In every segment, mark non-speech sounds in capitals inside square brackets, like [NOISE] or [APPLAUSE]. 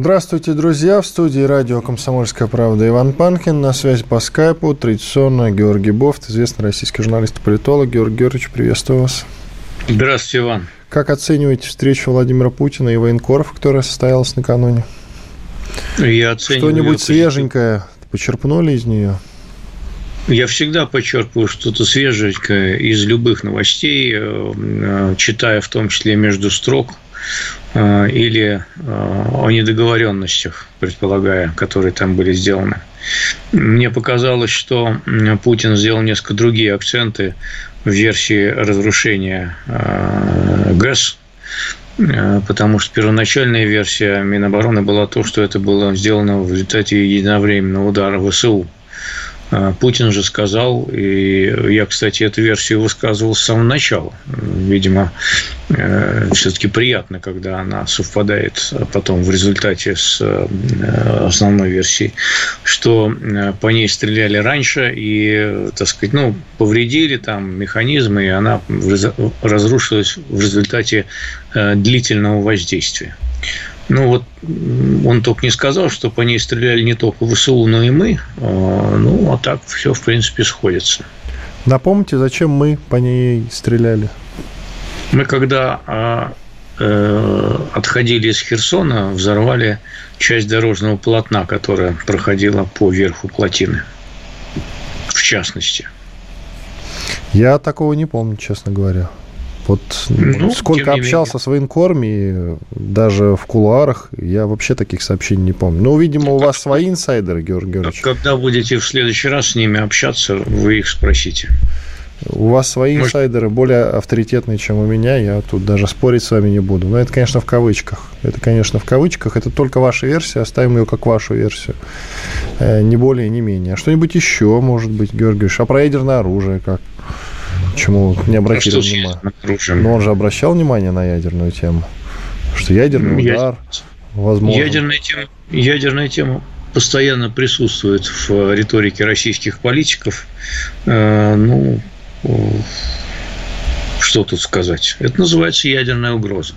Здравствуйте, друзья! В студии радио «Комсомольская правда» Иван Панкин. На связи по скайпу традиционно Георгий Бофт, известный российский журналист и политолог. Георгий Георгиевич, приветствую вас. Здравствуйте, Иван. Как оцениваете встречу Владимира Путина и военкоров, которая состоялась накануне? Я оцениваю Что-нибудь свеженькое почерпнули из нее? Я всегда подчеркиваю что-то свеженькое из любых новостей, э, э, читая в том числе между строк – или э, о недоговоренностях, предполагая, которые там были сделаны. Мне показалось, что Путин сделал несколько другие акценты в версии разрушения э, ГЭС, потому что первоначальная версия Минобороны была то, что это было сделано в результате единовременного удара ВСУ Путин же сказал, и я, кстати, эту версию высказывал с самого начала. Видимо, э, все-таки приятно, когда она совпадает потом в результате с э, основной версией, что э, по ней стреляли раньше и, так сказать, ну, повредили там механизмы, и она разрушилась в результате длительного воздействия. Ну, вот он только не сказал, что по ней стреляли не только ВСУ, но и мы. А, ну, а так все, в принципе, сходится. Напомните, зачем мы по ней стреляли? Мы, когда а, э, отходили из Херсона, взорвали часть дорожного полотна, которая проходила по верху плотины, в частности. Я такого не помню, честно говоря. Вот ну, сколько общался с военкорами, даже в кулуарах, я вообще таких сообщений не помню. Ну, видимо, у вас свои инсайдеры, Георгий Георгиевич. Когда будете в следующий раз с ними общаться, вы их спросите. У вас свои Может... инсайдеры более авторитетные, чем у меня. Я тут даже спорить с вами не буду. Но это, конечно, в кавычках. Это, конечно, в кавычках. Это только ваша версия. Оставим ее как вашу версию. Э, не более, не менее. А что-нибудь еще, может быть, Георгиевич? А про ядерное оружие как? Почему не обратили а внимания? Но он же обращал внимание на ядерную тему. Что ядерный Я... удар возможно. Ядерная тема, ядерная тема постоянно присутствует в риторике российских политиков. Э, ну, что тут сказать? Это называется ядерная угроза.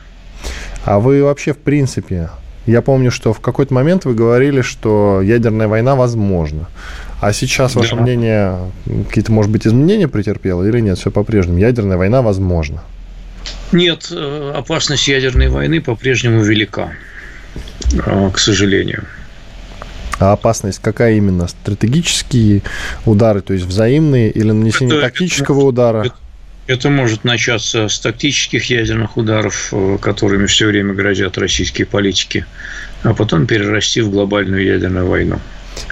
А вы вообще, в принципе, я помню, что в какой-то момент вы говорили, что ядерная война возможна. А сейчас, ваше да. мнение, какие-то, может быть, изменения претерпело или нет? Все по-прежнему. Ядерная война возможна. Нет, э, опасность ядерной войны по-прежнему велика, э, к сожалению. А опасность какая именно? Стратегические удары, то есть взаимные, или нанесение это, тактического это, удара? Это, это может начаться с тактических ядерных ударов, э, которыми все время грозят российские политики, а потом перерасти в глобальную ядерную войну.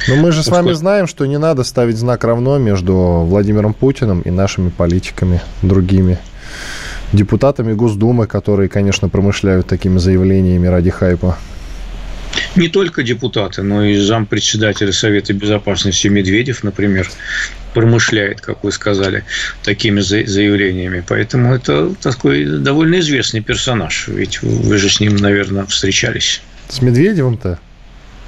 Но мы же с вами знаем, что не надо ставить знак равно между Владимиром Путиным и нашими политиками другими. Депутатами Госдумы, которые, конечно, промышляют такими заявлениями ради хайпа. Не только депутаты, но и зампредседателя Совета Безопасности Медведев, например, промышляет, как вы сказали, такими заявлениями. Поэтому это такой довольно известный персонаж. Ведь вы же с ним, наверное, встречались. С Медведевым-то?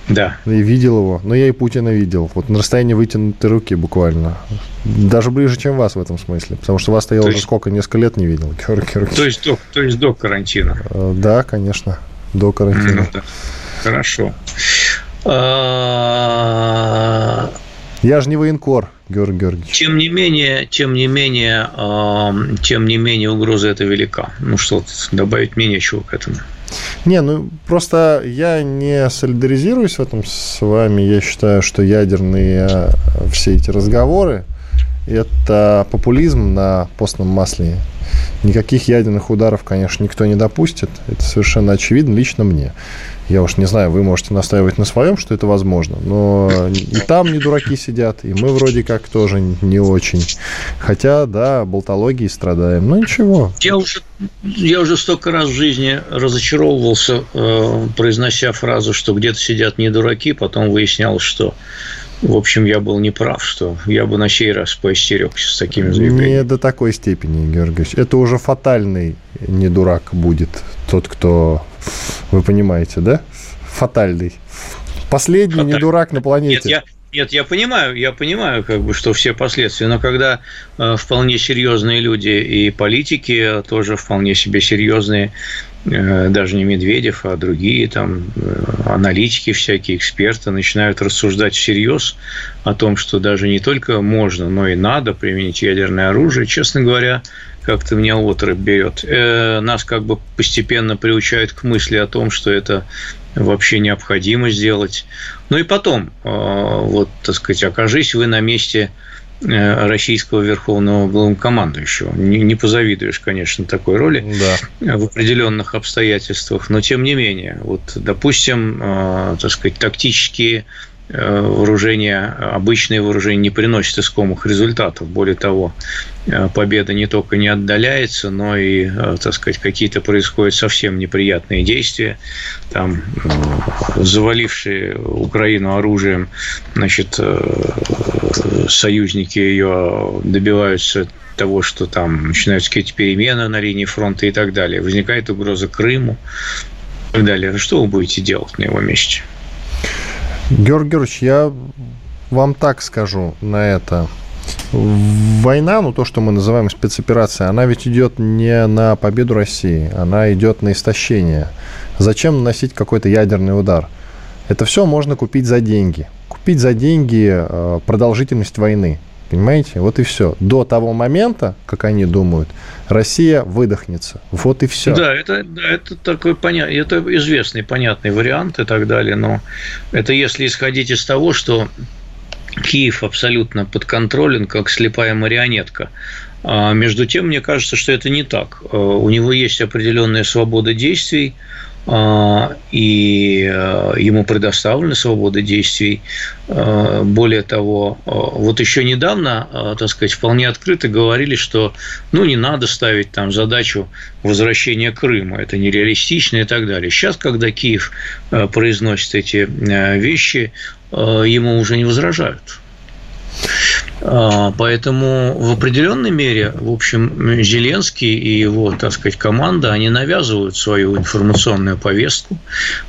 Да. И видел его. Но я и Путина видел. Вот на расстоянии вытянутой руки буквально. Даже ближе, чем вас в этом смысле. Потому что вас-то я то уже есть... сколько, несколько лет не видел, Георгий То есть, до, то есть до карантина? Э, да, конечно. До карантина. Ну, да. Хорошо. А, я же не военкор, Георгий Георгиевич. Тем не менее, тем не менее, тем не менее, угроза эта велика. Ну что, добавить мне нечего к этому. Не, ну просто я не солидаризируюсь в этом с вами. Я считаю, что ядерные э, все эти разговоры это популизм на постном масле. Никаких ядерных ударов, конечно, никто не допустит. Это совершенно очевидно лично мне. Я уж не знаю, вы можете настаивать на своем, что это возможно, но и там не дураки сидят, и мы вроде как тоже не очень. Хотя, да, болтологией страдаем, но ничего. Я уже, я уже столько раз в жизни разочаровывался, э, произнося фразу, что где-то сидят не дураки, потом выяснял, что в общем, я был неправ, что я бы на сей раз поостерегся с такими заявлениями. Не до такой степени, Георгиевич. Это уже фатальный не дурак будет тот, кто... Вы понимаете, да? Фатальный. Последний Фаталь... не дурак на планете. Нет, я, нет, я понимаю, я понимаю, как бы, что все последствия, но когда э, вполне серьезные люди и политики тоже вполне себе серьезные даже не Медведев, а другие там э, аналитики всякие, эксперты начинают рассуждать всерьез о том, что даже не только можно, но и надо применить ядерное оружие, честно говоря, как-то меня отрыв берет. Э, нас как бы постепенно приучают к мысли о том, что это вообще необходимо сделать. Ну и потом, вот, так сказать, окажись вы на месте Э, российского верховного главнокомандующего. Не, не позавидуешь, конечно, такой роли да. в определенных обстоятельствах, но тем не менее, вот, допустим, э, так сказать, тактические Э, вооружения, обычные вооружения не приносят искомых результатов. Более того, э, победа не только не отдаляется, но и, э, так сказать, какие-то происходят совсем неприятные действия. Там завалившие Украину оружием, значит, союзники ее добиваются того, что там начинаются какие-то перемены на линии фронта и так далее. Возникает угроза Крыму и так далее. Что вы будете делать на его месте? Георгий Георгиевич, я вам так скажу на это. Война, ну то, что мы называем спецоперацией, она ведь идет не на победу России, она идет на истощение. Зачем наносить какой-то ядерный удар? Это все можно купить за деньги. Купить за деньги э, продолжительность войны. Понимаете? Вот и все. До того момента, как они думают, Россия выдохнется. Вот и все. Да, это, это такой понятный, это известный, понятный вариант и так далее. Но это если исходить из того, что Киев абсолютно подконтролен, как слепая марионетка. А между тем, мне кажется, что это не так. А, у него есть определенная свобода действий, и э, ему предоставлена свобода действий. А, более того, а, вот еще недавно, так сказать, вполне открыто говорили, что ну, не надо ставить там задачу возвращения Крыма, это нереалистично и так далее. Сейчас, когда Киев э, произносит эти э, вещи, ему уже не возражают. А, поэтому в определенной мере, в общем, Зеленский и его, так сказать, команда, они навязывают свою информационную повестку,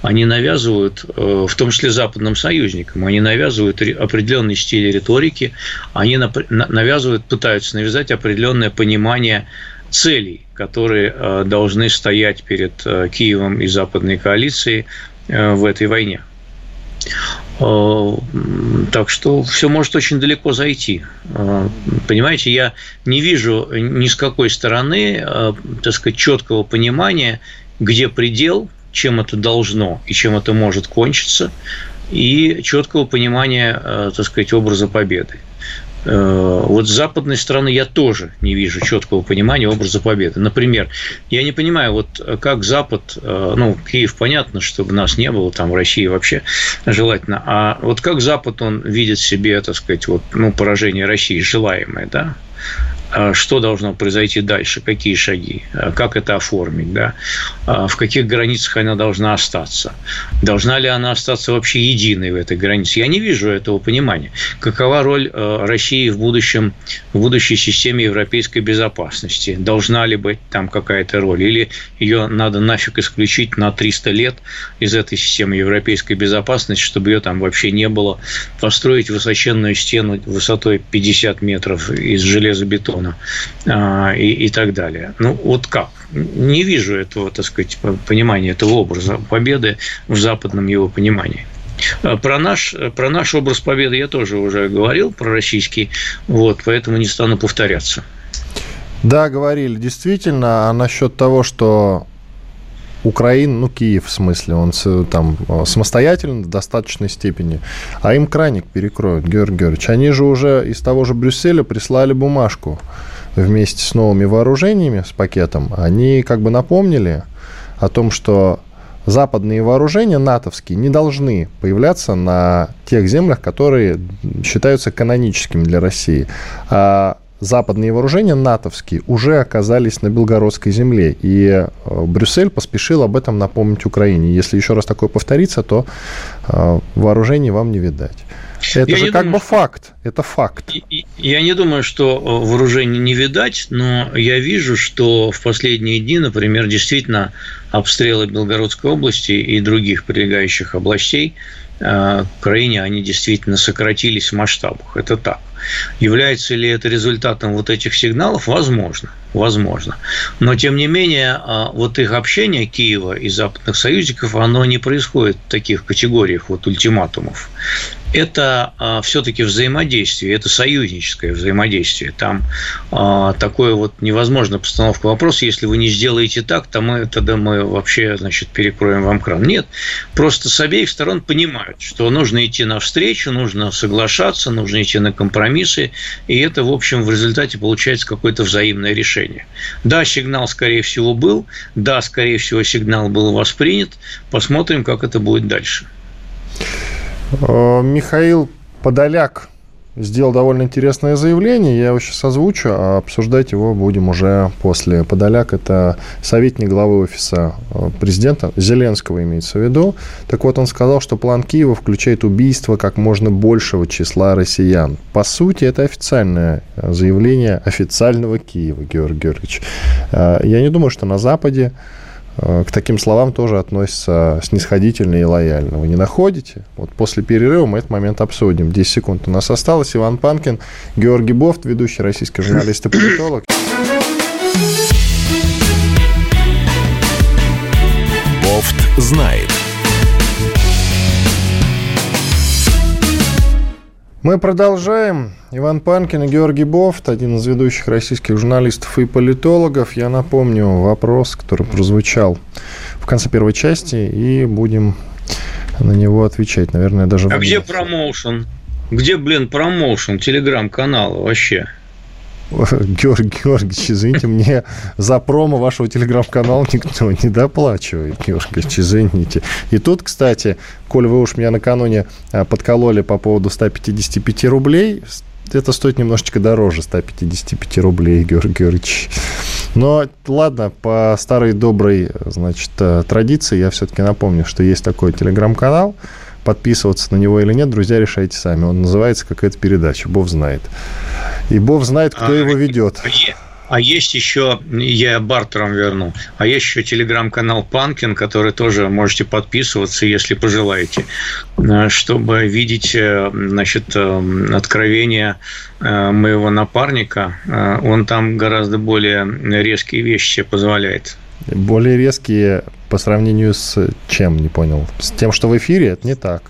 они навязывают, э, в том числе западным союзникам, они навязывают определенный стиль риторики, они навязывают, пытаются навязать определенное понимание целей, которые э, должны стоять перед э, Киевом и западной коалицией в этой войне. Э, так что все может очень далеко зайти. Э, понимаете, я не вижу ни с какой стороны, э, так сказать, четкого понимания, где предел, чем это должно и чем это может кончиться, и четкого понимания, так сказать, образа победы. Э, вот с западной стороны я тоже не вижу четкого понимания образа победы. Например, я не понимаю, вот как Запад, э, ну, Киев, понятно, чтобы нас не было там в России вообще желательно, а вот как Запад, он видит себе, так сказать, вот, ну, поражение России желаемое, да, что должно произойти дальше, какие шаги, а как это оформить, да, а в каких границах она должна остаться, должна ли она остаться вообще единой в этой границе. Я не вижу этого понимания. Какова роль России в будущем, в будущей системе европейской безопасности? Должна ли быть там какая-то роль? Или ее надо нафиг исключить на 300 лет из этой системы европейской безопасности, чтобы ее там вообще не было? Построить высоченную стену высотой 50 метров из железобетона закона а, и, и так далее. Ну, вот как? Не вижу этого, так сказать, понимания этого образа победы в западном его понимании. А, про наш, про наш образ победы я тоже уже говорил, про российский, вот, поэтому не стану повторяться. Да, говорили, действительно, а насчет того, что Украина, ну, Киев в смысле, он там э, самостоятельно в достаточной степени, а им краник перекроют, Георгий Георгиевич. Они же уже из того же Брюсселя прислали бумажку вместе с новыми вооружениями, с пакетом. Они как бы напомнили о том, что западные вооружения натовские не должны появляться на тех землях, которые считаются каноническими для России. А западные вооружения натовские уже оказались на Белгородской земле. И э, Брюссель поспешил об этом напомнить Украине. Если еще раз такое повторится, то э, вооружений вам не видать. Это я же как думаю, бы факт. Это факт. Я не думаю, что э, вооружений не видать, но я вижу, что в последние дни, например, действительно обстрелы Белгородской области и других прилегающих областей Украине, они действительно сократились в масштабах. Это так. Является ли это результатом вот этих сигналов? Возможно. Возможно. Но, тем не менее, а, вот их общение Киева и западных союзников, оно не происходит в таких категориях вот ультиматумов это а, все-таки взаимодействие, это союзническое взаимодействие. Там а, такое вот невозможно постановка вопроса, если вы не сделаете так, то мы, тогда мы вообще, значит, перекроем вам кран. Нет, просто с обеих сторон понимают, что нужно идти навстречу, нужно соглашаться, нужно идти на компромиссы, и это, в общем, в результате получается какое-то взаимное решение. Да, сигнал, скорее всего, был, да, скорее всего, сигнал был воспринят, посмотрим, как это будет дальше. Э, Михаил Подоляк сделал довольно интересное заявление. Я его сейчас озвучу, а обсуждать его будем уже после. Подоляк – это советник главы офиса э, президента, Зеленского имеется в виду. Так вот, он сказал, что план Киева включает убийство как можно большего числа россиян. По сути, это официальное заявление официального Киева, Георгий Георгиевич. Э, я не думаю, что на Западе Э, к таким словам тоже относятся снисходительно и лояльно. Вы не находите? Вот после перерыва мы этот момент обсудим. 10 секунд у нас осталось. Иван Панкин, Георгий Бофт, ведущий российский журналист и политолог. Бофт знает. Мы продолжаем. Иван Панкин и Георгий Бофт, один из ведущих российских журналистов и политологов. Я напомню вопрос, который прозвучал в конце первой части, и будем на него отвечать. Наверное, даже... А где промоушен? Где, блин, промоушен телеграм-канала вообще? [LAUGHS] Георгий Георгиевич, извините, мне за промо вашего телеграм-канала никто не доплачивает, Георгий Георгиевич, извините. И тут, кстати, коль вы уж меня накануне а, подкололи по поводу 155 рублей, это стоит немножечко дороже 155 рублей, Георгий Георгиевич. Но ладно, по старой доброй, значит, э, традиции я все-таки напомню, что есть такой телеграм-канал, подписываться на него или нет, друзья, решайте сами. Он называется какая-то передача, Бог знает. И Бог знает, кто а, его ведет. А есть еще, я бартером верну, а есть еще телеграм-канал Панкин, который тоже можете подписываться, если пожелаете, э, чтобы видеть э, значит, э, откровения моего напарника. Он там гораздо более резкие вещи себе позволяет. Более резкие по сравнению с чем, не понял? С тем, что в эфире, это не так.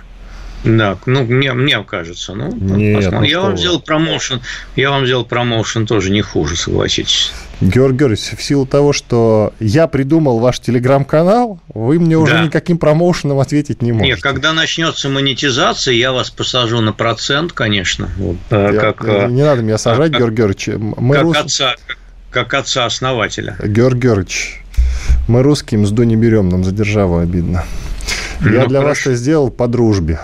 Да, ну, мне, мне кажется. Ну, Нет, ну, я вам сделал промоушен, я вам сделал промоушен тоже не хуже, согласитесь. Георгий Георгиевич, в силу того, что я придумал ваш телеграм-канал, вы мне уже да. никаким промоушеном ответить не можете. Нет, когда начнется монетизация, я вас посажу на процент, конечно. Вот, я, как, не надо меня сажать, как, Георгий Георгиевич. Мы как, рус... отца, как отца-основателя. Георгий Георгиевич, мы русские мзду не берем, нам за державу обидно. Ну, я для хорошо. вас это сделал по дружбе.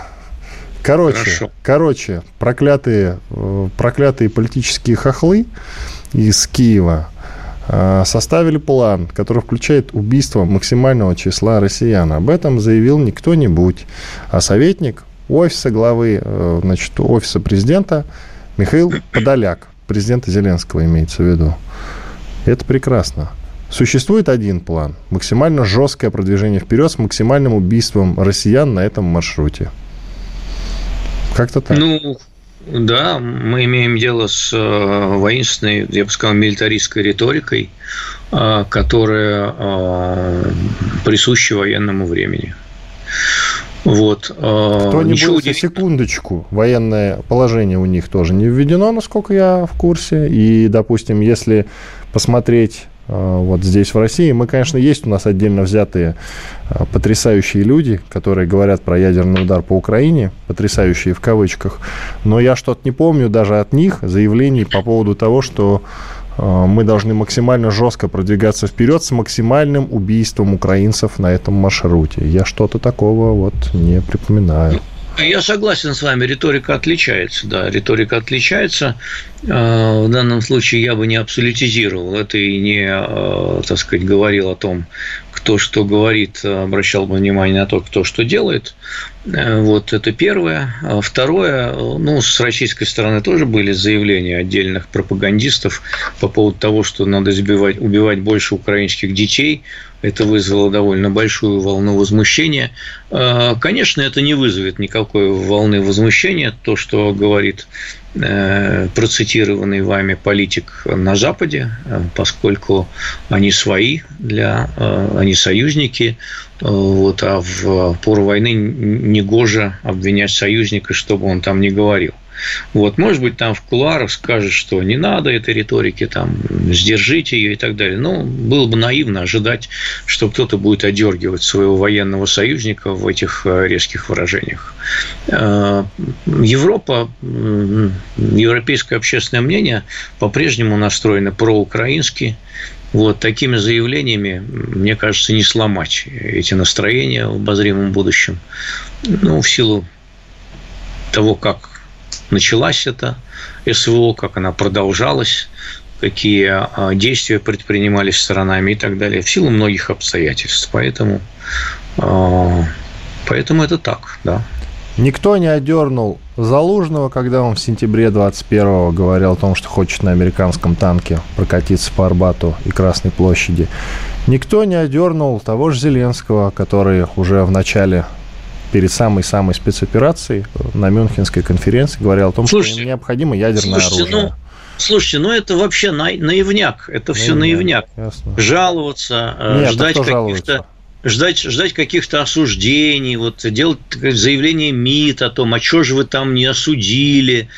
Короче, Хорошо. короче, проклятые, э, проклятые политические хохлы из Киева э, составили план, который включает убийство максимального числа россиян. Об этом заявил не кто-нибудь, а советник офиса главы, э, значит, офиса президента Михаил Подоляк, президента Зеленского имеется в виду. Это прекрасно. Существует один план. Максимально жесткое продвижение вперед с максимальным убийством россиян на этом маршруте. Как-то так. Ну, да, мы имеем дело с э, воинственной, я бы сказал, милитаристской риторикой, э, которая э, присуща военному времени. Вот. Кто не Ничего боится, секундочку, военное положение у них тоже не введено, насколько я в курсе. И, допустим, если посмотреть вот здесь, в России. Мы, конечно, есть у нас отдельно взятые а, потрясающие люди, которые говорят про ядерный удар по Украине, потрясающие в кавычках, но я что-то не помню даже от них заявлений по поводу того, что э, мы должны максимально жестко продвигаться вперед с максимальным убийством украинцев на этом маршруте. Я что-то такого вот не припоминаю. Я согласен с вами, риторика отличается, да, риторика отличается. Э, в данном случае я бы не абсолютизировал это и не, э, так сказать, говорил о том, кто что говорит, обращал бы внимание на то, кто что делает. Э, вот это первое. А второе, ну, с российской стороны тоже были заявления отдельных пропагандистов по поводу того, что надо избивать, убивать больше украинских детей. Это вызвало довольно большую волну возмущения. Э, конечно, это не вызовет никакой волны возмущения, то, что говорит Э, процитированный вами политик на Западе, э, поскольку они свои, для, они союзники, вот, а в пору войны негоже обвинять союзника, чтобы он там не говорил. Вот, может быть, там в кулуарах скажет, что не надо этой риторики, там, сдержите ее и так далее. Но было бы наивно ожидать, что кто-то будет одергивать своего военного союзника в этих э, резких выражениях. Э, Европа, европейское общественное мнение по-прежнему настроено проукраински. Вот такими заявлениями, мне кажется, не сломать эти настроения в обозримом будущем. Ну, в силу того, как началась эта СВО, как она продолжалась, какие а, действия предпринимались сторонами и так далее, в силу многих обстоятельств. Поэтому, а, поэтому это так, да. Никто не одернул Залужного, когда он в сентябре 21-го говорил о том, что хочет на американском танке прокатиться по Арбату и Красной площади. Никто не одернул того же Зеленского, который уже в начале перед самой-самой спецоперацией на Мюнхенской конференции говорил о том, слушайте, что им необходимо ядерное слушайте, оружие. Ну... Слушайте, ну это вообще наивняк, это все наивняк. Ясно. Жаловаться, э, Нет, ждать каких-то ждать, ждать каких-то осуждений, вот делать заявление МИД о том, а что же вы там не осудили,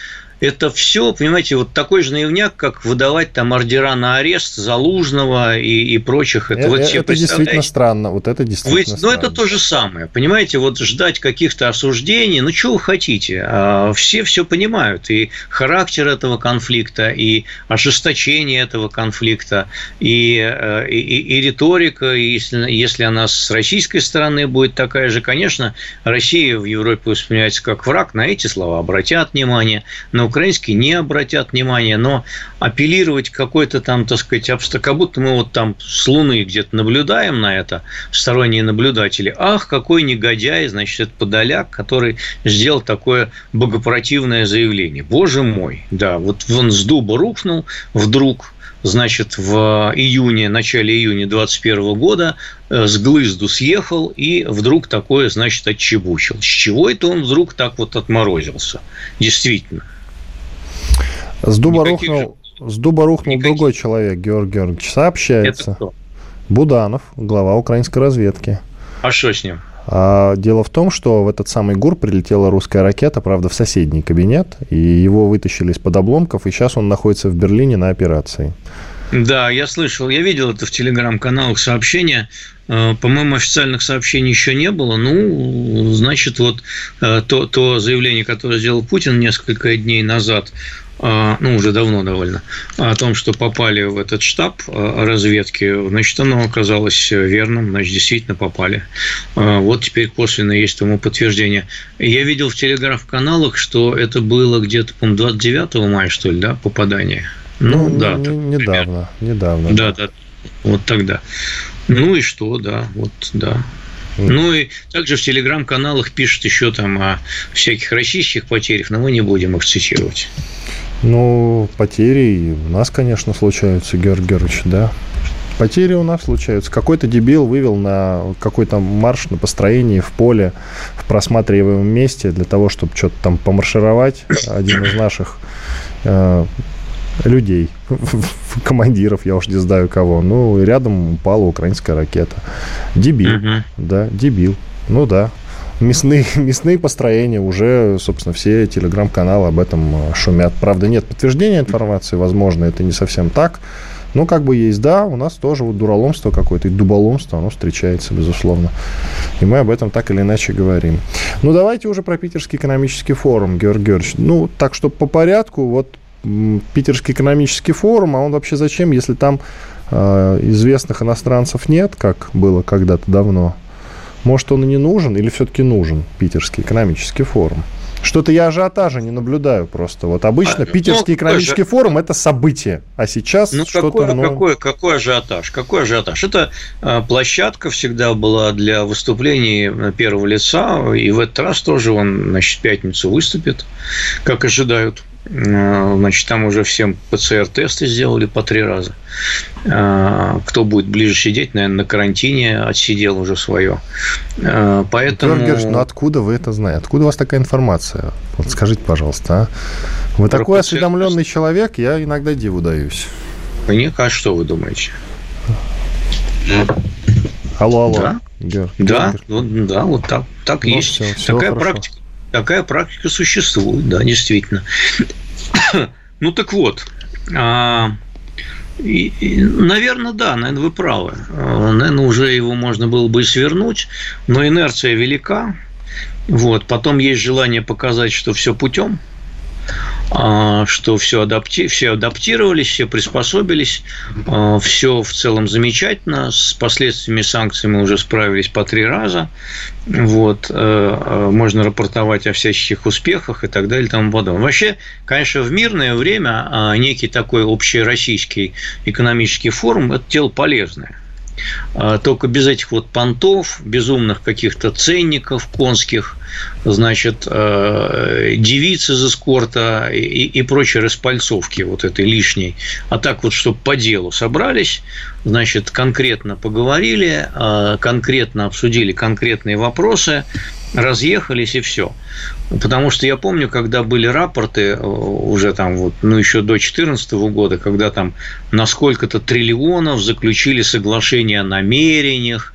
это все, понимаете, вот такой же наивняк, как выдавать там ордера на арест Залужного и, и прочих. Это, вот это, это действительно странно. Вот это действительно вы, странно. Ну, это то же самое. Понимаете, вот ждать каких-то осуждений, ну, что вы хотите? А, все все понимают. И характер этого конфликта, и ожесточение этого конфликта, и, э, и, и, риторика, если, если она с российской стороны будет такая же, конечно, Россия в Европе воспринимается как враг, на эти слова обратят внимание, но украинский не обратят внимания, но апеллировать какой-то там, так сказать, обсто... как будто мы вот там с Луны где-то наблюдаем на это, сторонние наблюдатели. Ах, какой негодяй, значит, это Подоляк, который сделал такое богопротивное заявление. Боже мой, да, вот он с дуба рухнул вдруг, значит, в июне, начале июня 2021 года э, с глызду съехал и вдруг такое, значит, отчебучил. С чего это он вдруг так вот отморозился? Действительно. С дуба Никаких рухнул, с дуба рухнул Никаких... другой человек, Георгий Георгиевич. Сообщается. Буданов, глава украинской разведки. А что с ним? А, дело в том, что в этот самый ГУР прилетела русская ракета, правда, в соседний кабинет, и его вытащили из-под обломков, и сейчас он находится в Берлине на операции. Да, я слышал, я видел это в телеграм-каналах сообщения. Э, по-моему, официальных сообщений еще не было. Ну, значит, вот э, то, то заявление, которое сделал Путин несколько дней назад, ну, уже давно довольно, о том, что попали в этот штаб разведки, значит, оно оказалось верным, значит, действительно попали. Вот теперь косвенно есть тому подтверждение. Я видел в телеграф-каналах, что это было где-то, по-моему, 29 мая, что ли, да, попадание – ну, ну да. Не, недавно, недавно. Да, да, вот тогда. Ну и что, да, вот, да. Ну и также в телеграм-каналах пишут еще там о всяких российских потерях, но мы не будем их цитировать. Ну, потери у нас, конечно, случаются, Георгий Георгиевич, да. Потери у нас случаются. Какой-то дебил вывел на какой-то марш на построении в поле в просматриваемом месте для того, чтобы что-то там помаршировать. Один из наших э, людей, [LAUGHS] командиров, я уж не знаю кого. Ну, рядом упала украинская ракета. Дебил, угу. да, дебил. Ну да, мясные, [LAUGHS] мясные построения, уже, собственно, все телеграм-каналы об этом э, шумят. Правда, нет подтверждения информации, возможно, это не совсем так. Но как бы есть, да, у нас тоже вот дураломство какое-то и дуболомство, оно встречается, безусловно. И мы об этом так или иначе говорим. Ну, давайте уже про Питерский экономический форум, Георгий Георгиевич. Ну, так что по порядку, вот Питерский экономический форум, а он вообще зачем, если там э, известных иностранцев нет, как было когда-то давно? Может, он и не нужен, или все-таки нужен Питерский экономический форум? Что-то я ажиотажа не наблюдаю просто. Вот обычно а, Питерский ну, экономический же... форум это событие, а сейчас ну, что-то... Какой, ну... какой, какой ажиотаж? Какой ажиотаж? Это э, площадка всегда была для выступлений первого лица, и в этот раз тоже он, значит, в пятницу выступит, как ожидают. Э, значит, там уже всем ПЦР-тесты сделали по три раза. Э, кто будет ближе сидеть, наверное, на карантине отсидел уже свое. Э, поэтому... Георгий ну откуда вы это знаете? Откуда у вас такая информация? Вот скажите, пожалуйста, а? Вы Про такой осведомленный человек, я иногда диву даюсь. Мне кажется, что вы думаете? Алло, алло. Да, Георг, да, Георг. Ну, да вот так, так ну, есть. Все, все Такая хорошо. практика Такая практика существует, да, действительно. [COUGHS] ну так вот, а, и, и, наверное, да, наверное, вы правы. А, наверное, уже его можно было бы и свернуть, но инерция велика. Вот. Потом есть желание показать, что все путем. А, что все, адапти... все адаптировались, все приспособились, а, все в целом замечательно, с последствиями санкций мы уже справились по три раза, вот, э, э, можно рапортовать о всяческих успехах и так далее и тому подобное. Вообще, конечно, в мирное время а, некий такой общероссийский экономический форум – это дело полезное. А, только без этих вот понтов, безумных каких-то ценников конских, значит, э, девиц из эскорта и, и прочей распальцовки вот этой лишней. А так вот, чтобы по делу собрались, значит, конкретно поговорили, а, конкретно обсудили конкретные вопросы, разъехались и все. Потому что я помню, когда были рапорты э, уже там вот, ну, еще до 2014 года, когда там на сколько-то триллионов заключили соглашение о намерениях,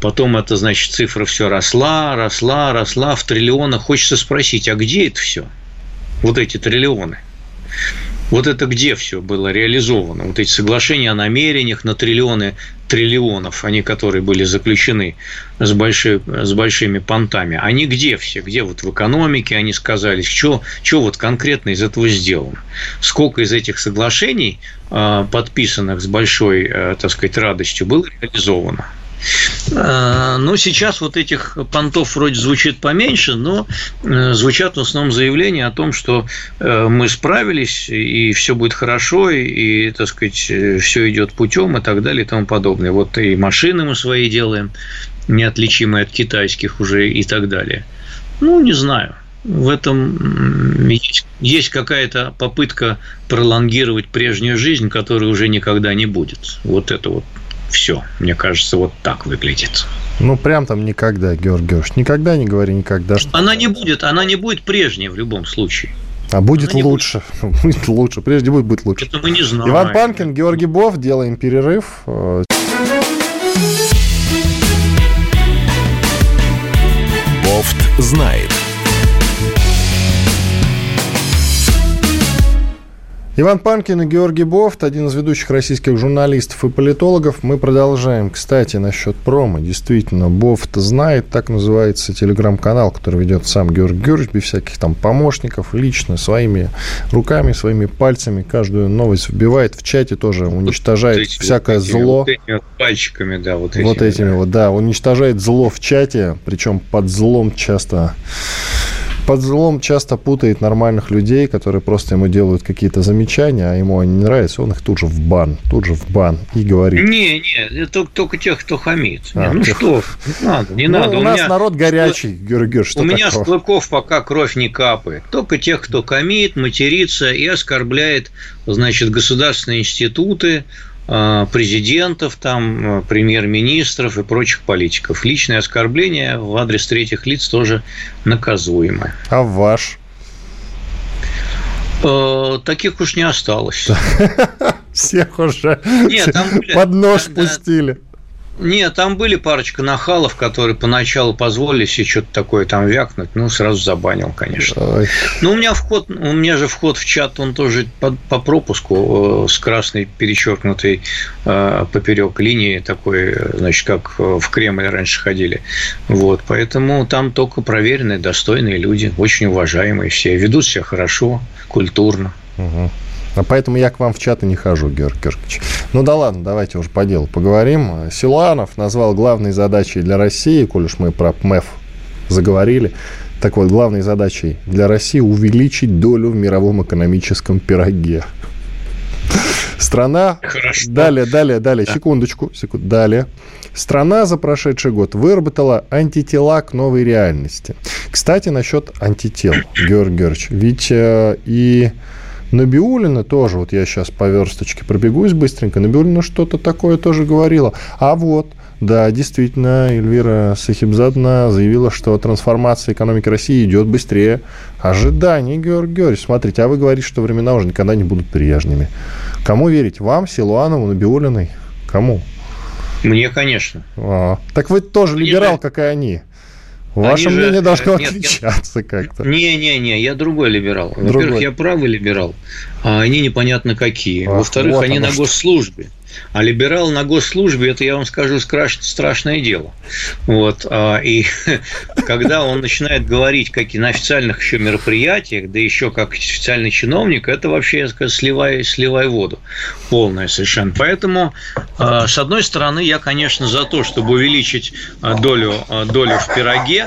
потом это, значит, цифра все росла, росла, росла в триллионах. Хочется спросить, а где это все? Вот эти триллионы. Вот это где все было реализовано? Вот эти соглашения о намерениях на триллионы триллионов, они которые были заключены с, большой, с большими понтами, они где все? Где вот в экономике они сказались? Что, что вот конкретно из этого сделано? Сколько из этих соглашений, а, подписанных с большой, э, так сказать, радостью, было реализовано? Э, ну, сейчас вот этих понтов вроде звучит поменьше, но э, звучат в основном заявления о том, что э, мы справились, и все будет хорошо, и, так сказать, все идет путем и так далее и тому подобное. Вот и машины мы свои делаем, неотличимые от китайских уже и так далее. Ну, не знаю. В этом есть, есть какая-то попытка пролонгировать прежнюю жизнь, которая уже никогда не будет. Вот это вот все, мне кажется, вот так выглядит. Ну, прям там никогда, Георгий Георгиевич, никогда не говори никогда. Что... Она не будет, она не будет прежней в любом случае. А будет она лучше. Будет. [LAUGHS] будет лучше. Прежде будет, будет лучше. Это мы не знаем. Иван Панкин, Георгий Бов, делаем перерыв. Бофт знает. Иван Панкин и Георгий Бофт, один из ведущих российских журналистов и политологов. Мы продолжаем. Кстати, насчет промо. Действительно, Бофт знает, так называется телеграм-канал, который ведет сам Георгий Георгиевич, без всяких там помощников, лично, своими руками, своими пальцами. Каждую новость вбивает в чате тоже, уничтожает вот всякое вот зло. Вот этими пальчиками, да, вот этими. Вот этими да. вот, да. Уничтожает зло в чате, причем под злом часто под злом часто путает нормальных людей, которые просто ему делают какие-то замечания, а ему они не нравятся, он их тут же в бан, тут же в бан и говорит. Не, не, это только тех, кто хамит. А, не, ну тех... что, не надо, не ну, надо. У, у нас меня... народ горячий, Георгий что У такое? меня с клыков пока кровь не капает. Только тех, кто хамит, матерится и оскорбляет, значит, государственные институты, президентов, там, э, премьер-министров и прочих политиков. Личное оскорбление в адрес третьих лиц тоже наказуемо. А ваш? Э, таких уж не осталось. [LAUGHS] Всех уже Нет, там были, под нож пустили. Нет, там были парочка нахалов, которые поначалу позволили себе что-то такое там вякнуть, ну, сразу забанил, конечно. Ой. Ну, у меня вход, у меня же вход в чат, он тоже по, по пропуску э, с красной перечеркнутой э, поперек линии такой, значит, как в Кремль раньше ходили. Вот, поэтому там только проверенные, достойные люди, очень уважаемые все, ведут себя хорошо, культурно. Угу. А поэтому я к вам в чаты не хожу, Георгий Георгиевич. Ну да ладно, давайте уже по делу поговорим. Силуанов назвал главной задачей для России, коль уж мы про ПМЭФ заговорили, так вот, главной задачей для России увеличить долю в мировом экономическом пироге. Страна... Хорошо. Далее, далее, далее, да. секундочку, секунду, далее. Страна за прошедший год выработала антитела к новой реальности. Кстати, насчет антител, Георгий Георгиевич. Ведь э, и Набиулина тоже, вот я сейчас по версточке пробегусь быстренько, Набиулина что-то такое тоже говорила. А вот, да, действительно, Эльвира Сахибзадна заявила, что трансформация экономики России идет быстрее ожиданий, Георгий Георгиевич. Смотрите, а вы говорите, что времена уже никогда не будут прежними. Кому верить? Вам, Силуанову, Набиулиной? Кому? Мне, конечно. А, так вы тоже Мне либерал, как и они. Ваше они мнение же... должно нет, отличаться нет, как-то. Не-не-не, я другой либерал. Во-первых, я правый либерал, а они непонятно какие. Во-вторых, вот они на госслужбе. А либерал на госслужбе, это, я вам скажу, страшное дело. Вот. А, и [LAUGHS] когда он начинает говорить как и на официальных еще мероприятиях, да еще как официальный чиновник, это вообще, я скажу, сливай, сливай воду. Полная совершенно. Поэтому, а, с одной стороны, я, конечно, за то, чтобы увеличить а, долю, долю в пироге,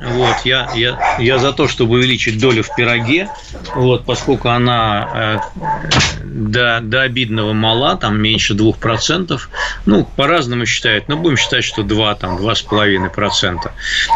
вот, я, я, я за то, чтобы увеличить долю в пироге, вот, поскольку она э, до, до обидного мала, там меньше 2%. Ну, по-разному считают, но будем считать, что 2, там, 2,5%.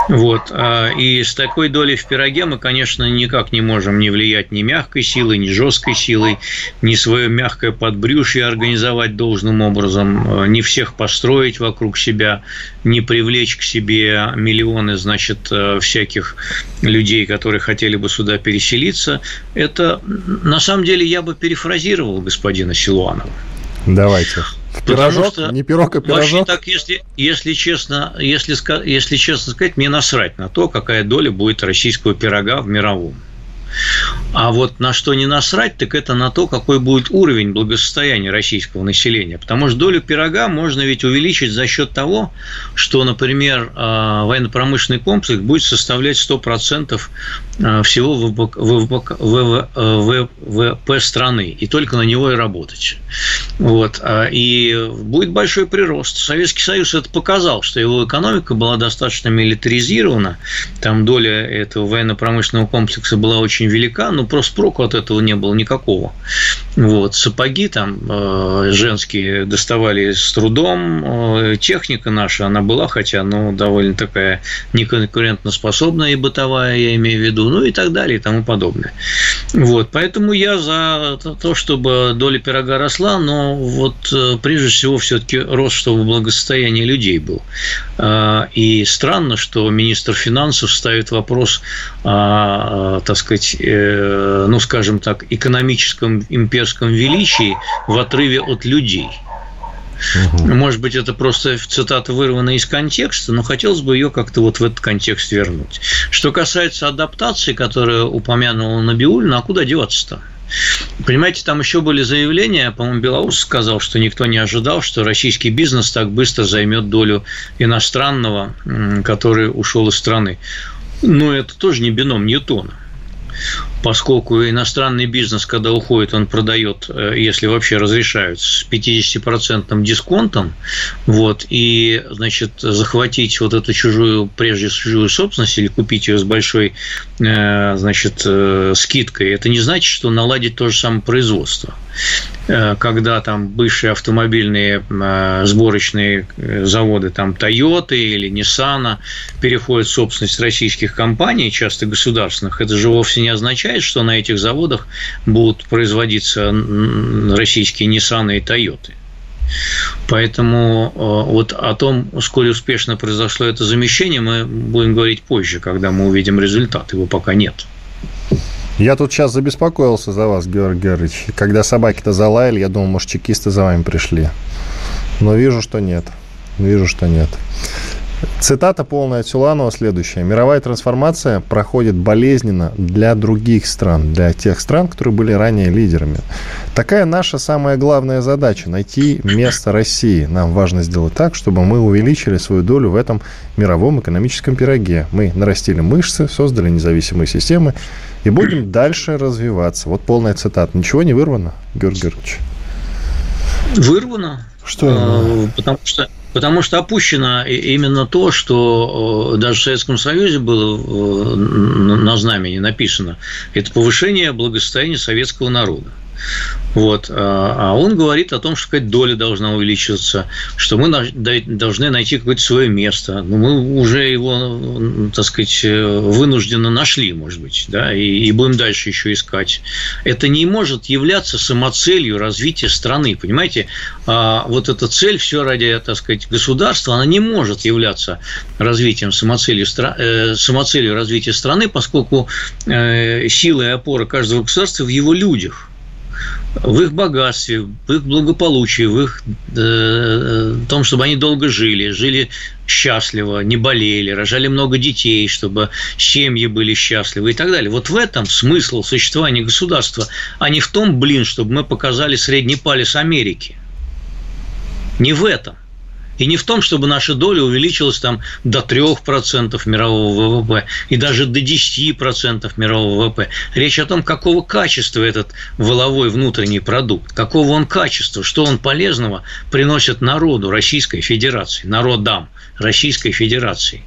Вот. А, и с такой долей в пироге мы, конечно, никак не можем не влиять ни мягкой силой, ни жесткой силой, ни свое мягкое подбрюшье организовать должным образом, э, не всех построить вокруг себя, не привлечь к себе миллионы, значит, э, всяких людей, которые хотели бы сюда переселиться. Это, на самом деле, я бы перефразировал господина Силуанова. Давайте. Пирожок, что не пирог, а пирожок. Вообще так, если, если, честно, если, если честно сказать, мне насрать на то, какая доля будет российского пирога в мировом. А вот на что не насрать, так это на то, какой будет уровень благосостояния российского населения. Потому что долю пирога можно ведь увеличить за счет того, что, например, а, военно-промышленный комплекс будет составлять 100% а, всего ВВП страны, и только на него и работать. Вот. А, и будет большой прирост. Советский Союз это показал, что его экономика была достаточно милитаризирована, там доля этого военно-промышленного комплекса была очень велика, но просто проку от этого не было никакого. Вот. Сапоги там э, женские доставали с трудом, э, техника наша, она была, хотя, ну, довольно такая неконкурентоспособная и бытовая, я имею в виду, ну и так далее и тому подобное. Вот. Поэтому я за то, чтобы доля пирога росла, но вот э, прежде всего все-таки рост, чтобы благосостояние людей был. И странно, что министр финансов ставит вопрос, так сказать, ну, скажем так, экономическом имперском величии в отрыве от людей. Угу. Может быть, это просто цитата вырвана из контекста, но хотелось бы ее как-то вот в этот контекст вернуть. Что касается адаптации, которую упомянула Набиулина, а куда деваться-то? Понимаете, там еще были заявления, по-моему, Белаус сказал, что никто не ожидал, что российский бизнес так быстро займет долю иностранного, который ушел из страны. Но это тоже не бином Ньютона поскольку иностранный бизнес, когда уходит, он продает, э, если вообще разрешают, с 50% дисконтом, вот, и, значит, захватить вот эту чужую, прежде чужую собственность или купить ее с большой, э, значит, э, скидкой, это не значит, что наладить то же самое производство. Когда там бывшие автомобильные сборочные заводы, там Toyota или Nissan переходят в собственность российских компаний, часто государственных, это же вовсе не означает, что на этих заводах будут производиться российские Nissan и Toyota. Поэтому э, вот о том, сколь успешно произошло это замещение, мы будем говорить позже, когда мы увидим результат. Его пока нет. Я тут сейчас забеспокоился за вас, Георгий Георгиевич. Когда собаки-то залаяли, я думал, может, чекисты за вами пришли. Но вижу, что нет. Вижу, что нет. Цитата полная от Силанова следующая. Мировая трансформация проходит болезненно для других стран, для тех стран, которые были ранее лидерами. Такая наша самая главная задача – найти место России. Нам важно сделать так, чтобы мы увеличили свою долю в этом мировом экономическом пироге. Мы нарастили мышцы, создали независимые системы и будем дальше развиваться. Вот полная цитата. Ничего не вырвано, Георгий Георгиевич? Вырвано. Что? А, потому что Потому что опущено именно то, что даже в Советском Союзе было на знамени написано. Это повышение благосостояния советского народа. Вот. А, а он говорит о том, что какая-то доля должна увеличиваться, что мы должны найти какое-то свое место. Но ну, мы уже его, так сказать, вынужденно нашли, может быть, да, и, будем дальше еще искать. Это не может являться самоцелью развития страны, понимаете? А вот эта цель, все ради, так сказать, государства, она не может являться развитием самоцелью, э, самоцелью развития страны, поскольку э, сила и опора каждого государства в его людях – в их богатстве, в их благополучии, в их э, том, чтобы они долго жили, жили счастливо, не болели, рожали много детей, чтобы семьи были счастливы и так далее. Вот в этом смысл существования государства, а не в том, блин, чтобы мы показали средний палец Америки. Не в этом. И не в том, чтобы наша доля увеличилась там до 3% мирового ВВП и даже до 10% мирового ВВП. Речь о том, какого качества этот воловой внутренний продукт, какого он качества, что он полезного приносит народу Российской Федерации, народам Российской Федерации.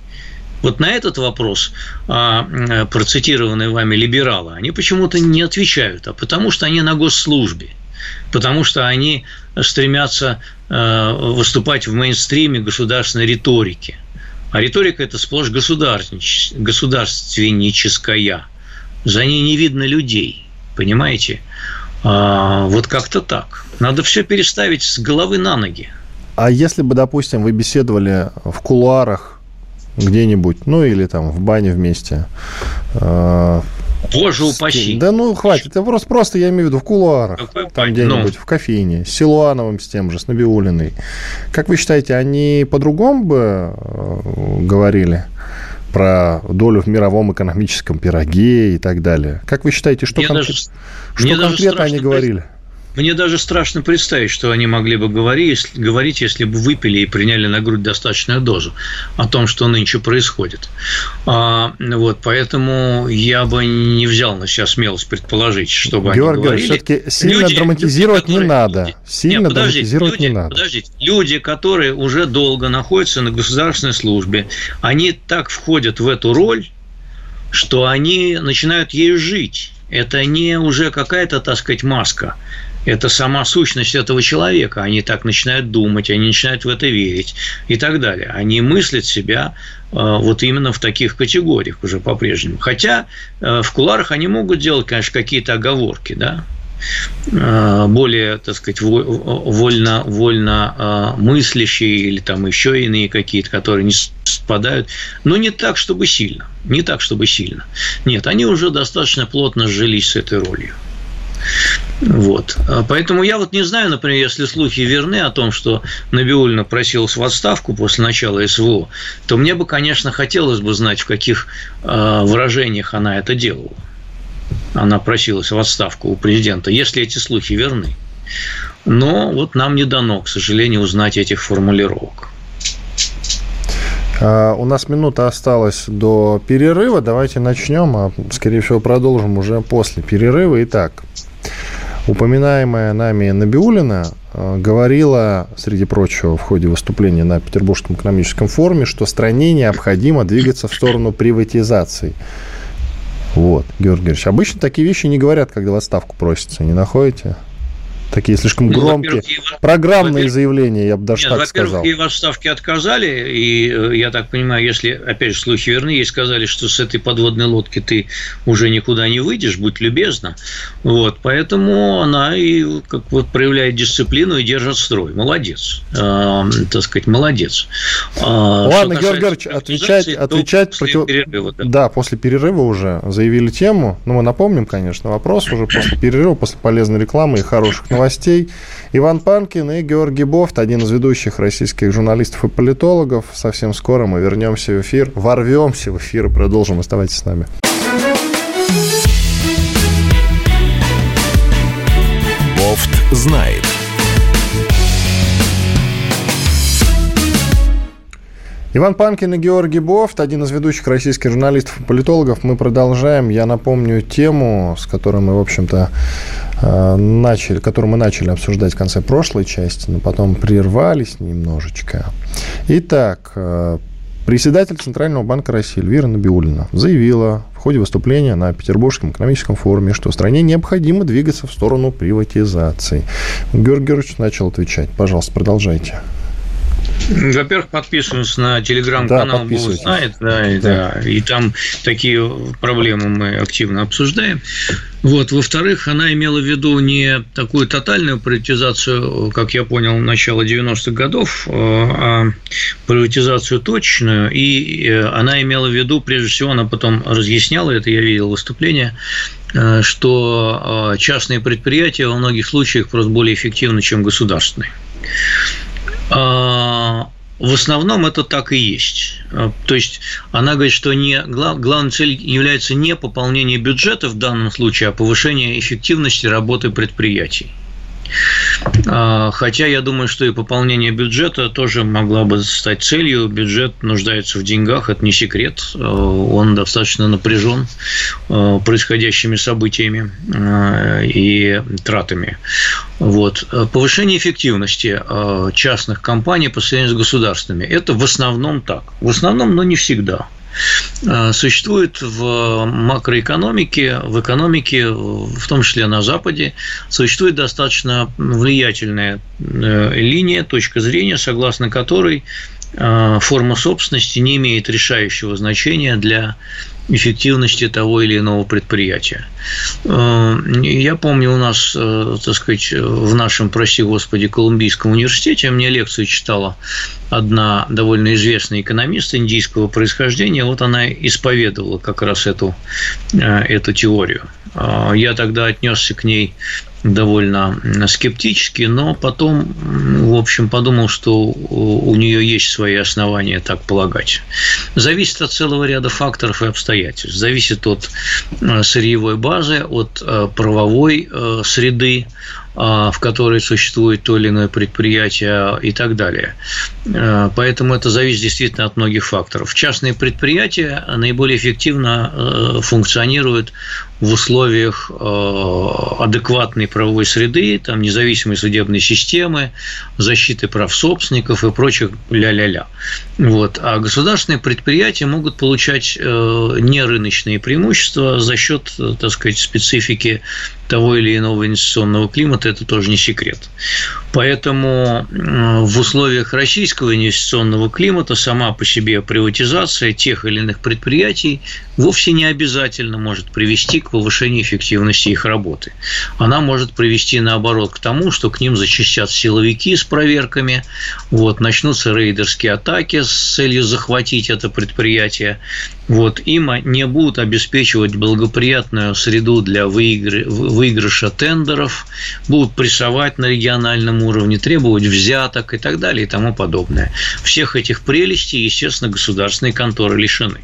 Вот на этот вопрос а, процитированные вами либералы, они почему-то не отвечают, а потому что они на госслужбе – потому что они стремятся э, выступать в мейнстриме государственной риторики. А риторика – это сплошь государственническая. За ней не видно людей, понимаете? А, вот как-то так. Надо все переставить с головы на ноги. А если бы, допустим, вы беседовали в кулуарах где-нибудь, ну или там в бане вместе, э, Боже упаси. Да ну хватит, это просто, просто я имею в виду в кулуарах, Какой там где-нибудь ну. в кофейне, с Силуановым с тем же, с Набиулиной. Как вы считаете, они по-другому бы э, говорили? про долю в мировом экономическом пироге и так далее. Как вы считаете, что, конкрет... даже, что конкретно они говорили? Мне даже страшно представить, что они могли бы говорить, если, говорить, если бы выпили и приняли на грудь достаточную дозу о том, что нынче происходит. А, вот, поэтому я бы не взял на себя смелость предположить, чтобы Георгий, они говорили. все-таки сильно люди, драматизировать люди, которые, не надо. Люди, сильно нет, драматизировать люди, не надо. Подождите, люди, которые уже долго находятся на государственной службе, они так входят в эту роль, что они начинают ею жить. Это не уже какая-то, так сказать, маска это сама сущность этого человека. Они так начинают думать, они начинают в это верить и так далее. Они мыслят себя э, вот именно в таких категориях уже по-прежнему. Хотя э, в куларах они могут делать, конечно, какие-то оговорки, да, э, более, так сказать, вольно, вольно мыслящие или там еще иные какие-то, которые не спадают, но не так, чтобы сильно, не так, чтобы сильно. Нет, они уже достаточно плотно сжились с этой ролью. Вот. А поэтому я вот не знаю, например, если слухи верны о том, что Набиулина просилась в отставку после начала СВО, то мне бы, конечно, хотелось бы знать, в каких а, выражениях она это делала. Она просилась в отставку у президента, если эти слухи верны. Но вот нам не дано, к сожалению, узнать этих формулировок. А, у нас минута осталась до перерыва. Давайте начнем, а, скорее всего, продолжим уже после перерыва. Итак, Упоминаемая нами Набиулина э, говорила, среди прочего, в ходе выступления на Петербургском экономическом форуме, что стране необходимо двигаться в сторону приватизации. Вот, Георгий Георгиевич, обычно такие вещи не говорят, когда в отставку просятся, не находите? Такие слишком ну, громкие, программные заявления, я бы даже нет, так сказал. Во-первых, ей в отставке отказали, и э, я так понимаю, если, опять же, слухи верны, ей сказали, что с этой подводной лодки ты уже никуда не выйдешь, будь любезна. Вот, поэтому она и как вот проявляет дисциплину и держит строй. Молодец. Э, так сказать, молодец. А, Ладно, Георгий Георгиевич, отвечать, отвечать после против... перерыва. Да. да, после перерыва уже заявили тему. Ну, мы напомним, конечно, вопрос уже после перерыва, после полезной рекламы и хороших новостей. Иван Панкин и Георгий Бофт, один из ведущих российских журналистов и политологов. Совсем скоро мы вернемся в эфир, ворвемся в эфир и продолжим. Оставайтесь с нами. Бофт знает. Иван Панкин и Георгий Бофт, один из ведущих российских журналистов и политологов. Мы продолжаем. Я напомню тему, с которой мы, в общем-то, начали, которую мы начали обсуждать в конце прошлой части, но потом прервались немножечко. Итак, э, председатель Центрального банка России Эльвира Набиулина заявила в ходе выступления на Петербургском экономическом форуме, что стране необходимо двигаться в сторону приватизации. Георгий Георгиевич начал отвечать. Пожалуйста, продолжайте. Во-первых, подписываемся на телеграм-канал да, Бог знает, да, и, да. да, и там такие проблемы мы активно обсуждаем. Вот. Во-вторых, она имела в виду не такую тотальную приватизацию, как я понял, начала 90-х годов, а приватизацию точную, и э, она имела в виду, прежде всего, она потом разъясняла это, я видел выступление, э, что э, частные предприятия во многих случаях просто более эффективны, чем государственные. А, в основном это так и есть. А, то есть она говорит, что не, главной целью является не пополнение бюджета в данном случае, а повышение эффективности работы предприятий. А, хотя я думаю, что и пополнение бюджета тоже могла бы стать целью. Бюджет нуждается в деньгах, это не секрет. А, он достаточно напряжен а, происходящими событиями и тратами. Вот. Повышение эффективности частных компаний по сравнению с государственными – это в основном так. В основном, но не всегда. Э, существует в макроэкономике, в экономике, в том числе на Западе, существует достаточно влиятельная э, линия, точка зрения, согласно которой э, форма собственности не имеет решающего значения для эффективности того или иного предприятия. Э, я помню у нас, э, так сказать, в нашем, прости господи, Колумбийском университете мне лекцию читала одна довольно известная экономист индийского происхождения, вот она исповедовала как раз эту, э, эту теорию. Я тогда отнесся к ней довольно скептически, но потом, в общем, подумал, что у нее есть свои основания так полагать. Зависит от целого ряда факторов и обстоятельств. Зависит от э, сырьевой базы, от э, правовой э, среды, в которой существует то или иное предприятие и так далее. Поэтому это зависит действительно от многих факторов. Частные предприятия наиболее эффективно функционируют в условиях э, адекватной правовой среды, там, независимой судебной системы, защиты прав собственников и прочих ля-ля-ля. Вот. А государственные предприятия могут получать э, нерыночные преимущества за счет, э, так сказать, специфики того или иного инвестиционного климата, это тоже не секрет. Поэтому в условиях российского инвестиционного климата сама по себе приватизация тех или иных предприятий вовсе не обязательно может привести к повышению эффективности их работы. Она может привести, наоборот, к тому, что к ним зачастят силовики с проверками, вот, начнутся рейдерские атаки с целью захватить это предприятие, вот, им не будут обеспечивать благоприятную среду для выигрыша тендеров, будут прессовать на региональном уровне, требовать взяток и так далее и тому подобное. Всех этих прелестей, естественно, государственные конторы лишены.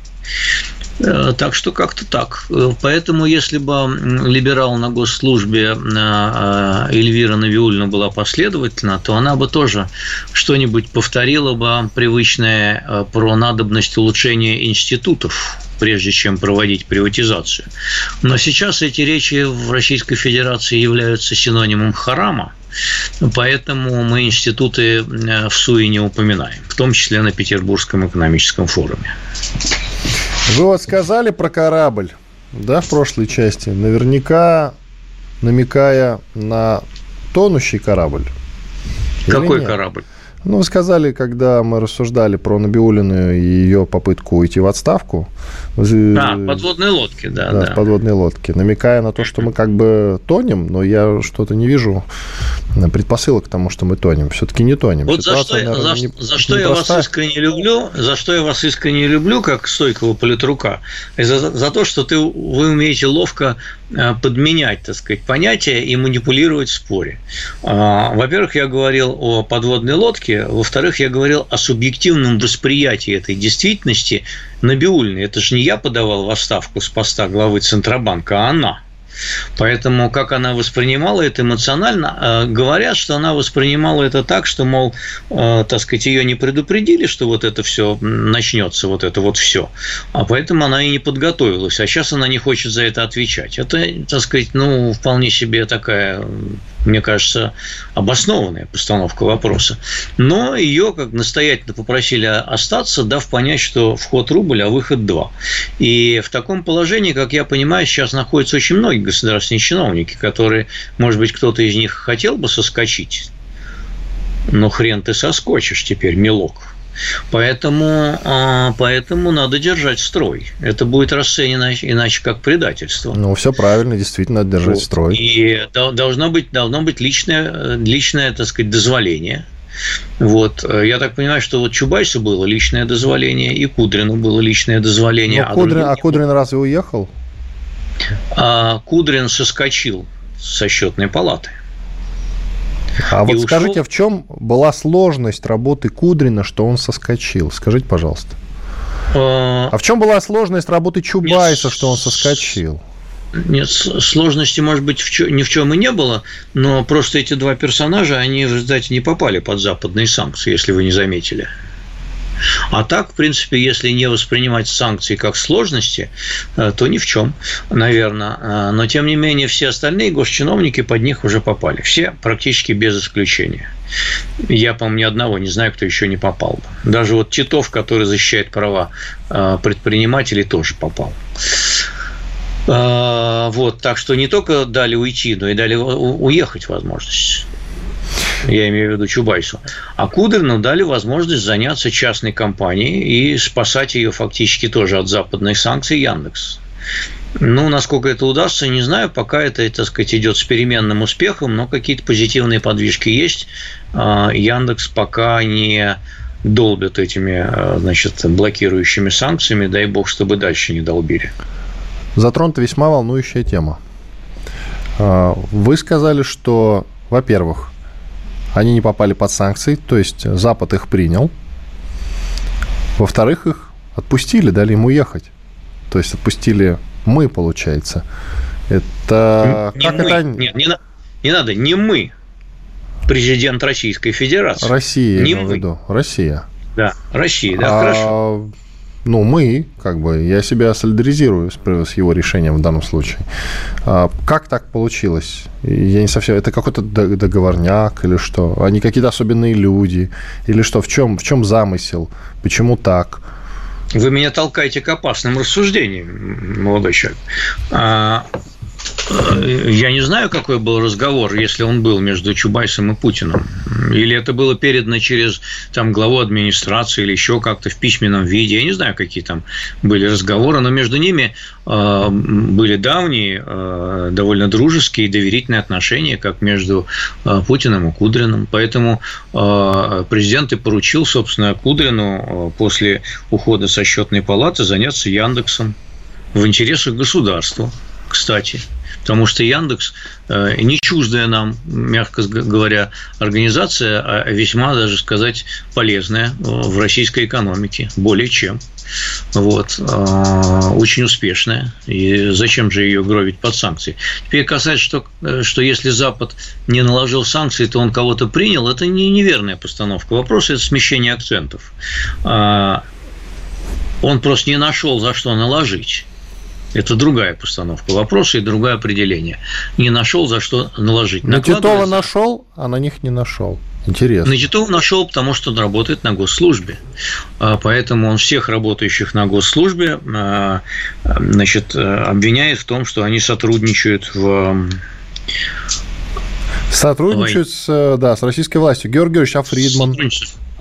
Э, так что как-то так. Э, поэтому, если бы либерал на госслужбе э, Эльвира Навиульна была последовательна, то она бы тоже что-нибудь повторила бы привычное про надобность улучшения институтов прежде чем проводить приватизацию. Но сейчас эти речи в Российской Федерации являются синонимом харама, поэтому мы институты в СУИ не упоминаем, в том числе на Петербургском экономическом форуме. Вы вот сказали про корабль, да, в прошлой части, наверняка намекая на тонущий корабль. Какой корабль? Ну, вы сказали, когда мы рассуждали про Набиулину и ее попытку уйти в отставку. А, подводные лодки, да. Да, да. подводные лодки. Намекая на то, что мы как бы тонем, но я что-то не вижу предпосылок к тому, что мы тонем. Все-таки не тонем. Вот за что, наверное, за, не, за что я вас искренне люблю, за что я вас искренне люблю, как стойкого политрука, за, за то, что ты, вы умеете ловко Э, подменять, так сказать, понятия и манипулировать в споре. А, во-первых, я говорил о подводной лодке, во-вторых, я говорил о субъективном восприятии этой действительности Набиульной. Это же не я подавал в отставку с поста главы Центробанка, а она. Поэтому как она воспринимала это эмоционально, э, говорят, что она воспринимала это так, что, мол, э, так сказать, ее не предупредили, что вот это все начнется, вот это вот все. А поэтому она и не подготовилась. А сейчас она не хочет за это отвечать. Это, так сказать, ну, вполне себе такая мне кажется, обоснованная постановка вопроса. Но ее как настоятельно попросили остаться, дав понять, что вход рубль, а выход два. И в таком положении, как я понимаю, сейчас находятся очень многие государственные чиновники, которые, может быть, кто-то из них хотел бы соскочить, но хрен ты соскочишь теперь, милок. Поэтому, а, поэтому надо держать строй. Это будет расценено иначе как предательство. Ну, все правильно, действительно, надо держать вот. строй. И должно быть, должно быть личное, личное, так сказать, дозволение. Вот. Я так понимаю, что вот Чубайсу было личное дозволение, и Кудрину было личное дозволение. Но а, Кудрин, а Кудрин разве уехал? А Кудрин соскочил со счетной палаты. А вот ушел. скажите, в чем была сложность работы Кудрина, что он соскочил? Скажите, пожалуйста. А, а в чем была сложность работы Чубайса, Нет, что он соскочил? Нет, сложности, может быть, в чем, ни в чем и не было, но просто эти два персонажа, они в результате не попали под западные санкции, если вы не заметили. А так, в принципе, если не воспринимать санкции как сложности, э, то ни в чем, наверное. Э, но, тем не менее, все остальные госчиновники под них уже попали. Все практически без исключения. Я, по-моему, ни одного не знаю, кто еще не попал бы. Даже вот Титов, который защищает права э, предпринимателей, тоже попал. Вот, так что не только дали уйти, но и дали уехать возможность я имею в виду Чубайсу. А Кудрину дали возможность заняться частной компанией и спасать ее фактически тоже от западных санкций Яндекс. Ну, насколько это удастся, не знаю. Пока это, так сказать, идет с переменным успехом, но какие-то позитивные подвижки есть. А, Яндекс пока не долбят этими, а, значит, блокирующими санкциями. Дай бог, чтобы дальше не долбили. Затронута весьма волнующая тема. А, вы сказали, что, во-первых, они не попали под санкции, то есть Запад их принял. Во-вторых, их отпустили, дали им уехать. То есть отпустили мы, получается. Это не как мы. это? Нет, не, не надо, не мы. Президент Российской Федерации. Россия, не я имею в виду. Россия. Да, Россия, да, а, хорошо ну, мы, как бы, я себя солидаризирую с, с его решением в данном случае. А, как так получилось? Я не совсем... Это какой-то договорняк или что? Они какие-то особенные люди? Или что? В чем, в чем замысел? Почему так? Вы меня толкаете к опасным рассуждениям, молодой человек. А, я не знаю, какой был разговор, если он был между Чубайсом и Путиным. Или это было передано через там, главу администрации или еще как-то в письменном виде. Я не знаю, какие там были разговоры, но между ними э, были давние, э, довольно дружеские и доверительные отношения, как между э, Путиным и Кудриным. Поэтому э, президент и поручил, собственно, Кудрину э, после ухода со счетной палаты заняться Яндексом в интересах государства кстати. Потому что Яндекс э, не чуждая нам, мягко говоря, организация, а весьма, даже сказать, полезная в российской экономике, более чем. Вот. Э, очень успешная. И зачем же ее гробить под санкции? Теперь касается, что, э, что если Запад не наложил санкции, то он кого-то принял, это не неверная постановка вопроса, это смещение акцентов. А, он просто не нашел, за что наложить. Это другая постановка вопроса и другое определение. Не нашел, за что наложить. На Титова нашел, а на них не нашел. Интересно. На Титова нашел, потому что он работает на госслужбе. А, поэтому он всех работающих на госслужбе а, значит, обвиняет в том, что они сотрудничают в Сотрудничают с, да, с российской властью. Георгий Георгиевич Афридман.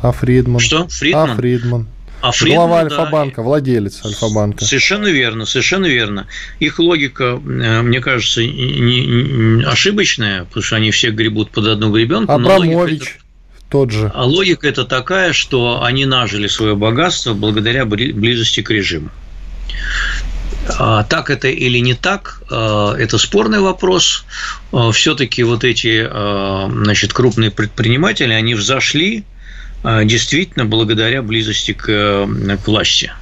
Афридман. Что? Фридман? Афридман. А Фридман, Глава Альфа-банка, да, владелец Альфа-банка. Совершенно верно, совершенно верно. Их логика, э, мне кажется, не, не ошибочная, потому что они все гребут под одну гребенку. Абрамович тот же. А логика это такая, что они нажили свое богатство благодаря близости к режиму. А так это или не так, э, это спорный вопрос. Э, Все-таки вот эти значит, крупные предприниматели, они взошли действительно благодаря близости к, к власти.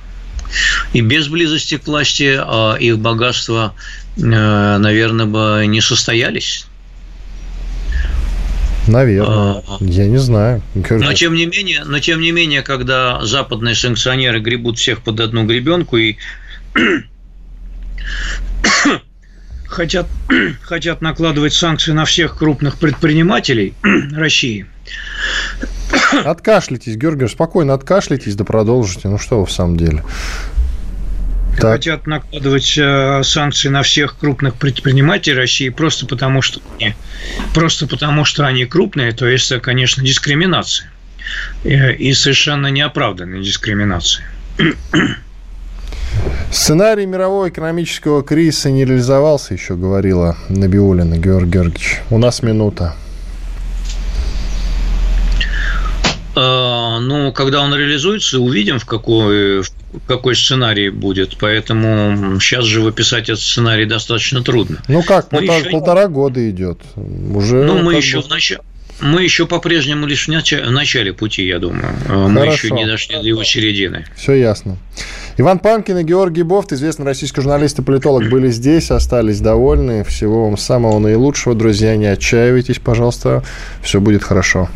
И без близости к власти а, их богатство наверное, бы не состоялись. Наверное. А, Я не знаю. Но тем не менее, но тем не менее, когда западные санкционеры гребут всех под одну гребенку и [COUGHS] хотят, [COUGHS] хотят накладывать санкции на всех крупных предпринимателей [COUGHS] России. [COUGHS] Откашляйтесь, Георгий, спокойно откашляйтесь, да продолжите. Ну что вы в самом деле? Так. Хотят накладывать э, санкции на всех крупных предпринимателей России просто потому, что они, просто потому, что они крупные, то есть, конечно, дискриминация. Э, и совершенно неоправданная дискриминация. [COUGHS] Сценарий мирового экономического кризиса не реализовался еще, говорила Набиулина Георгий Георгиевич. У нас минута. А, ну, когда он реализуется, увидим, в какой, в какой сценарий будет. Поэтому сейчас же выписать этот сценарий достаточно трудно. Ну как, мы полтора, еще... полтора года идет. Уже ну, мы еще бы... в начале. Мы еще по-прежнему лишь в начале пути, я думаю. А мы Хорошо. еще не дошли до его середины. Все ясно. Иван Панкин и Георгий Бофт, известный российский журналист и политолог, [CLEARS THROAT] были здесь, остались довольны. Всего вам самого наилучшего, друзья. Не отчаивайтесь, пожалуйста. Все будет хорошо.